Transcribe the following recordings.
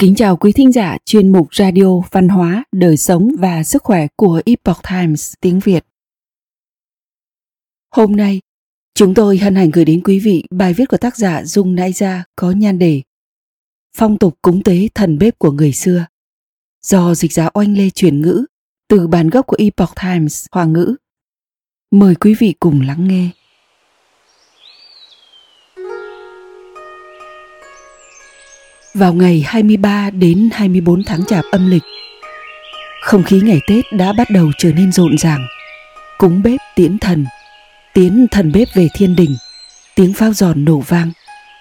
Kính chào quý thính giả chuyên mục Radio Văn hóa, Đời sống và Sức khỏe của Epoch Times tiếng Việt. Hôm nay, chúng tôi hân hạnh gửi đến quý vị bài viết của tác giả Dung Nai Gia có nhan đề Phong tục cúng tế thần bếp của người xưa do dịch giả oanh lê chuyển ngữ từ bản gốc của Epoch Times Hoa ngữ. Mời quý vị cùng lắng nghe. Vào ngày 23 đến 24 tháng Chạp âm lịch. Không khí ngày Tết đã bắt đầu trở nên rộn ràng. Cúng bếp tiễn thần, tiến thần bếp về thiên đình, tiếng pháo giòn nổ vang.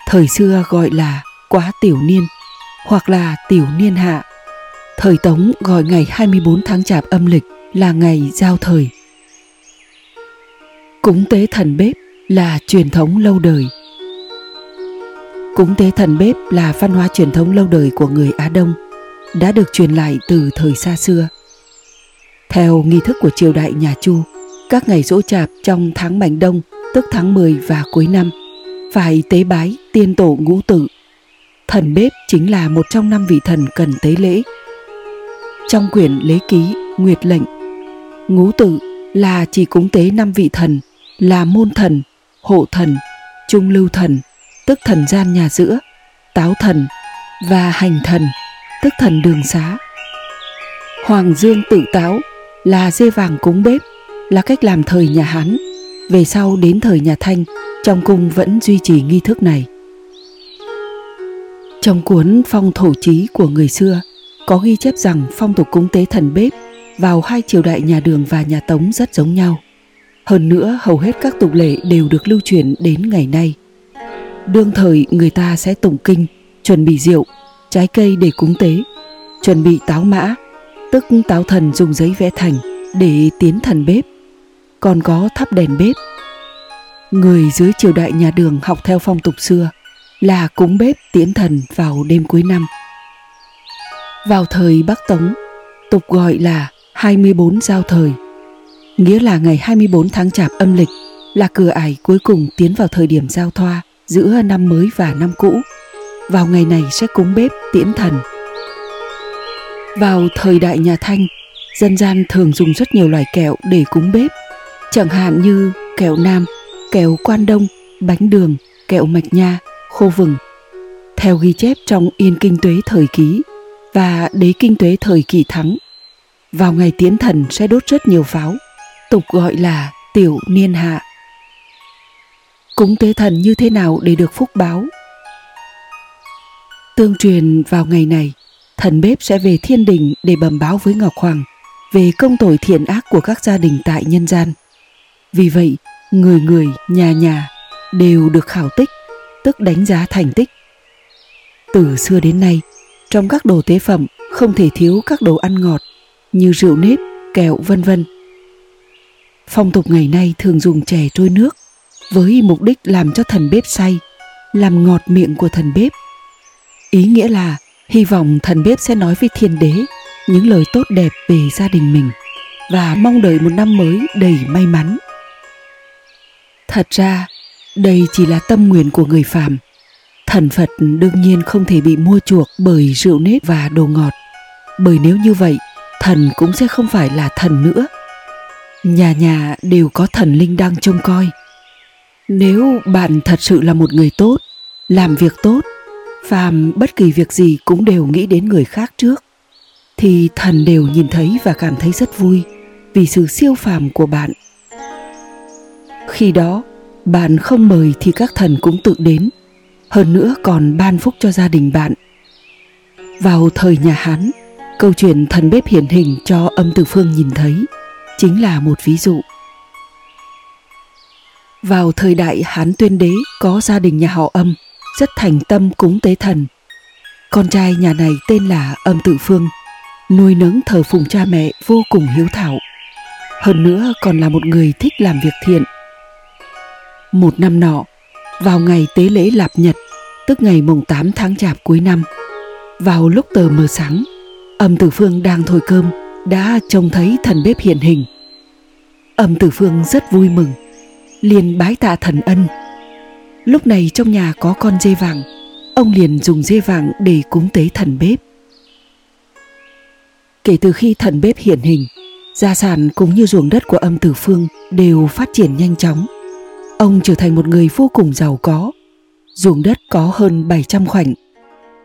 Thời xưa gọi là quá tiểu niên hoặc là tiểu niên hạ. Thời Tống gọi ngày 24 tháng Chạp âm lịch là ngày giao thời. Cúng tế thần bếp là truyền thống lâu đời Cúng tế thần bếp là văn hóa truyền thống lâu đời của người Á Đông, đã được truyền lại từ thời xa xưa. Theo nghi thức của triều đại nhà Chu, các ngày dỗ chạp trong tháng Bành Đông, tức tháng 10 và cuối năm, phải tế bái tiên tổ ngũ tự. Thần bếp chính là một trong năm vị thần cần tế lễ. Trong quyển lễ ký Nguyệt lệnh, ngũ tự là chỉ cúng tế năm vị thần là môn thần, hộ thần, trung lưu thần, tức thần gian nhà giữa, táo thần và hành thần, tức thần đường xá. Hoàng dương tự táo là dê vàng cúng bếp, là cách làm thời nhà Hán. Về sau đến thời nhà Thanh, trong cung vẫn duy trì nghi thức này. Trong cuốn Phong thổ chí của người xưa có ghi chép rằng phong tục cúng tế thần bếp vào hai triều đại nhà Đường và nhà Tống rất giống nhau. Hơn nữa, hầu hết các tục lệ đều được lưu truyền đến ngày nay đương thời người ta sẽ tụng kinh, chuẩn bị rượu, trái cây để cúng tế, chuẩn bị táo mã, tức táo thần dùng giấy vẽ thành để tiến thần bếp, còn có thắp đèn bếp. Người dưới triều đại nhà đường học theo phong tục xưa là cúng bếp tiến thần vào đêm cuối năm. Vào thời Bắc Tống, tục gọi là 24 giao thời, nghĩa là ngày 24 tháng chạp âm lịch là cửa ải cuối cùng tiến vào thời điểm giao thoa giữa năm mới và năm cũ. Vào ngày này sẽ cúng bếp tiễn thần. Vào thời đại nhà thanh, dân gian thường dùng rất nhiều loại kẹo để cúng bếp. Chẳng hạn như kẹo nam, kẹo quan đông, bánh đường, kẹo mạch nha, khô vừng. Theo ghi chép trong yên kinh tuế thời ký và đế kinh tuế thời kỳ thắng, vào ngày tiễn thần sẽ đốt rất nhiều pháo, tục gọi là tiểu niên hạ cúng tế thần như thế nào để được phúc báo? Tương truyền vào ngày này, thần bếp sẽ về thiên đình để bẩm báo với ngọc hoàng về công tội thiện ác của các gia đình tại nhân gian. Vì vậy, người người, nhà nhà đều được khảo tích, tức đánh giá thành tích. Từ xưa đến nay, trong các đồ tế phẩm không thể thiếu các đồ ăn ngọt như rượu nếp, kẹo, vân vân. Phong tục ngày nay thường dùng chè trôi nước với mục đích làm cho thần bếp say, làm ngọt miệng của thần bếp. Ý nghĩa là hy vọng thần bếp sẽ nói với thiên đế những lời tốt đẹp về gia đình mình và mong đợi một năm mới đầy may mắn. Thật ra, đây chỉ là tâm nguyện của người phàm. Thần Phật đương nhiên không thể bị mua chuộc bởi rượu nếp và đồ ngọt. Bởi nếu như vậy, thần cũng sẽ không phải là thần nữa. Nhà nhà đều có thần linh đang trông coi nếu bạn thật sự là một người tốt, làm việc tốt, phàm bất kỳ việc gì cũng đều nghĩ đến người khác trước, thì thần đều nhìn thấy và cảm thấy rất vui vì sự siêu phàm của bạn. Khi đó, bạn không mời thì các thần cũng tự đến, hơn nữa còn ban phúc cho gia đình bạn. Vào thời nhà hán, câu chuyện thần bếp hiển hình cho âm từ phương nhìn thấy chính là một ví dụ vào thời đại Hán Tuyên Đế có gia đình nhà họ Âm rất thành tâm cúng tế thần. Con trai nhà này tên là Âm Tự Phương, nuôi nấng thờ phụng cha mẹ vô cùng hiếu thảo. Hơn nữa còn là một người thích làm việc thiện. Một năm nọ, vào ngày tế lễ Lạp Nhật, tức ngày mùng 8 tháng Chạp cuối năm, vào lúc tờ mờ sáng, Âm Tử Phương đang thổi cơm đã trông thấy thần bếp hiện hình. Âm Tử Phương rất vui mừng liền bái tạ thần ân lúc này trong nhà có con dê vàng ông liền dùng dê vàng để cúng tế thần bếp Kể từ khi thần bếp hiện hình, gia sản cũng như ruộng đất của âm tử phương đều phát triển nhanh chóng. Ông trở thành một người vô cùng giàu có. Ruộng đất có hơn 700 khoảnh.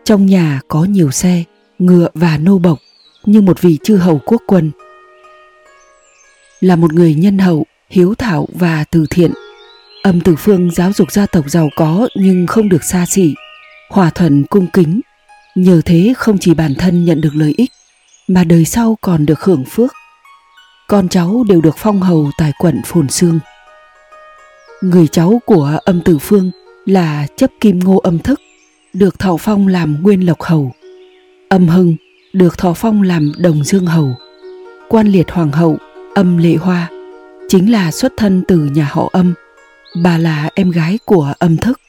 Trong nhà có nhiều xe, ngựa và nô bộc như một vị chư hầu quốc quân. Là một người nhân hậu, hiếu thảo và từ thiện, âm tử phương giáo dục gia tộc giàu có nhưng không được xa xỉ, hòa thuận cung kính. Nhờ thế không chỉ bản thân nhận được lợi ích, mà đời sau còn được hưởng phước. Con cháu đều được phong hầu tại quận Phồn Sương. Người cháu của âm tử phương là chấp kim ngô âm thức, được thọ phong làm nguyên lộc hầu. Âm hưng được thọ phong làm đồng dương hầu. Quan liệt hoàng hậu âm lệ hoa chính là xuất thân từ nhà họ âm. Bà là em gái của âm thức.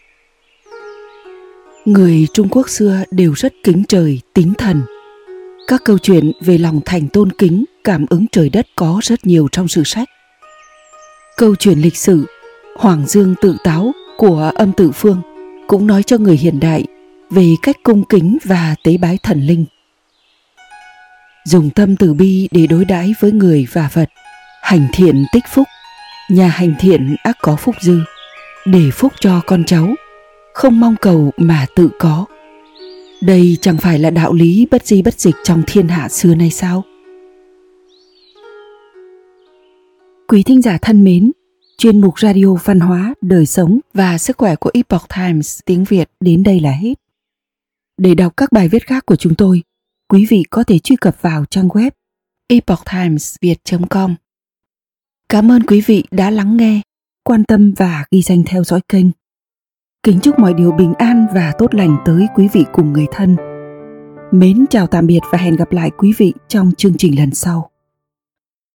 Người Trung Quốc xưa đều rất kính trời, tín thần. Các câu chuyện về lòng thành tôn kính, cảm ứng trời đất có rất nhiều trong sử sách. Câu chuyện lịch sử Hoàng Dương tự táo của âm tự phương cũng nói cho người hiện đại về cách cung kính và tế bái thần linh. Dùng tâm từ bi để đối đãi với người và vật, hành thiện tích phúc, nhà hành thiện ác có phúc dư, để phúc cho con cháu, không mong cầu mà tự có. Đây chẳng phải là đạo lý bất di bất dịch trong thiên hạ xưa nay sao? Quý thính giả thân mến, chuyên mục radio văn hóa, đời sống và sức khỏe của Epoch Times tiếng Việt đến đây là hết. Để đọc các bài viết khác của chúng tôi, quý vị có thể truy cập vào trang web epochtimesviet.com. Cảm ơn quý vị đã lắng nghe, quan tâm và ghi danh theo dõi kênh. Kính chúc mọi điều bình an và tốt lành tới quý vị cùng người thân. Mến chào tạm biệt và hẹn gặp lại quý vị trong chương trình lần sau.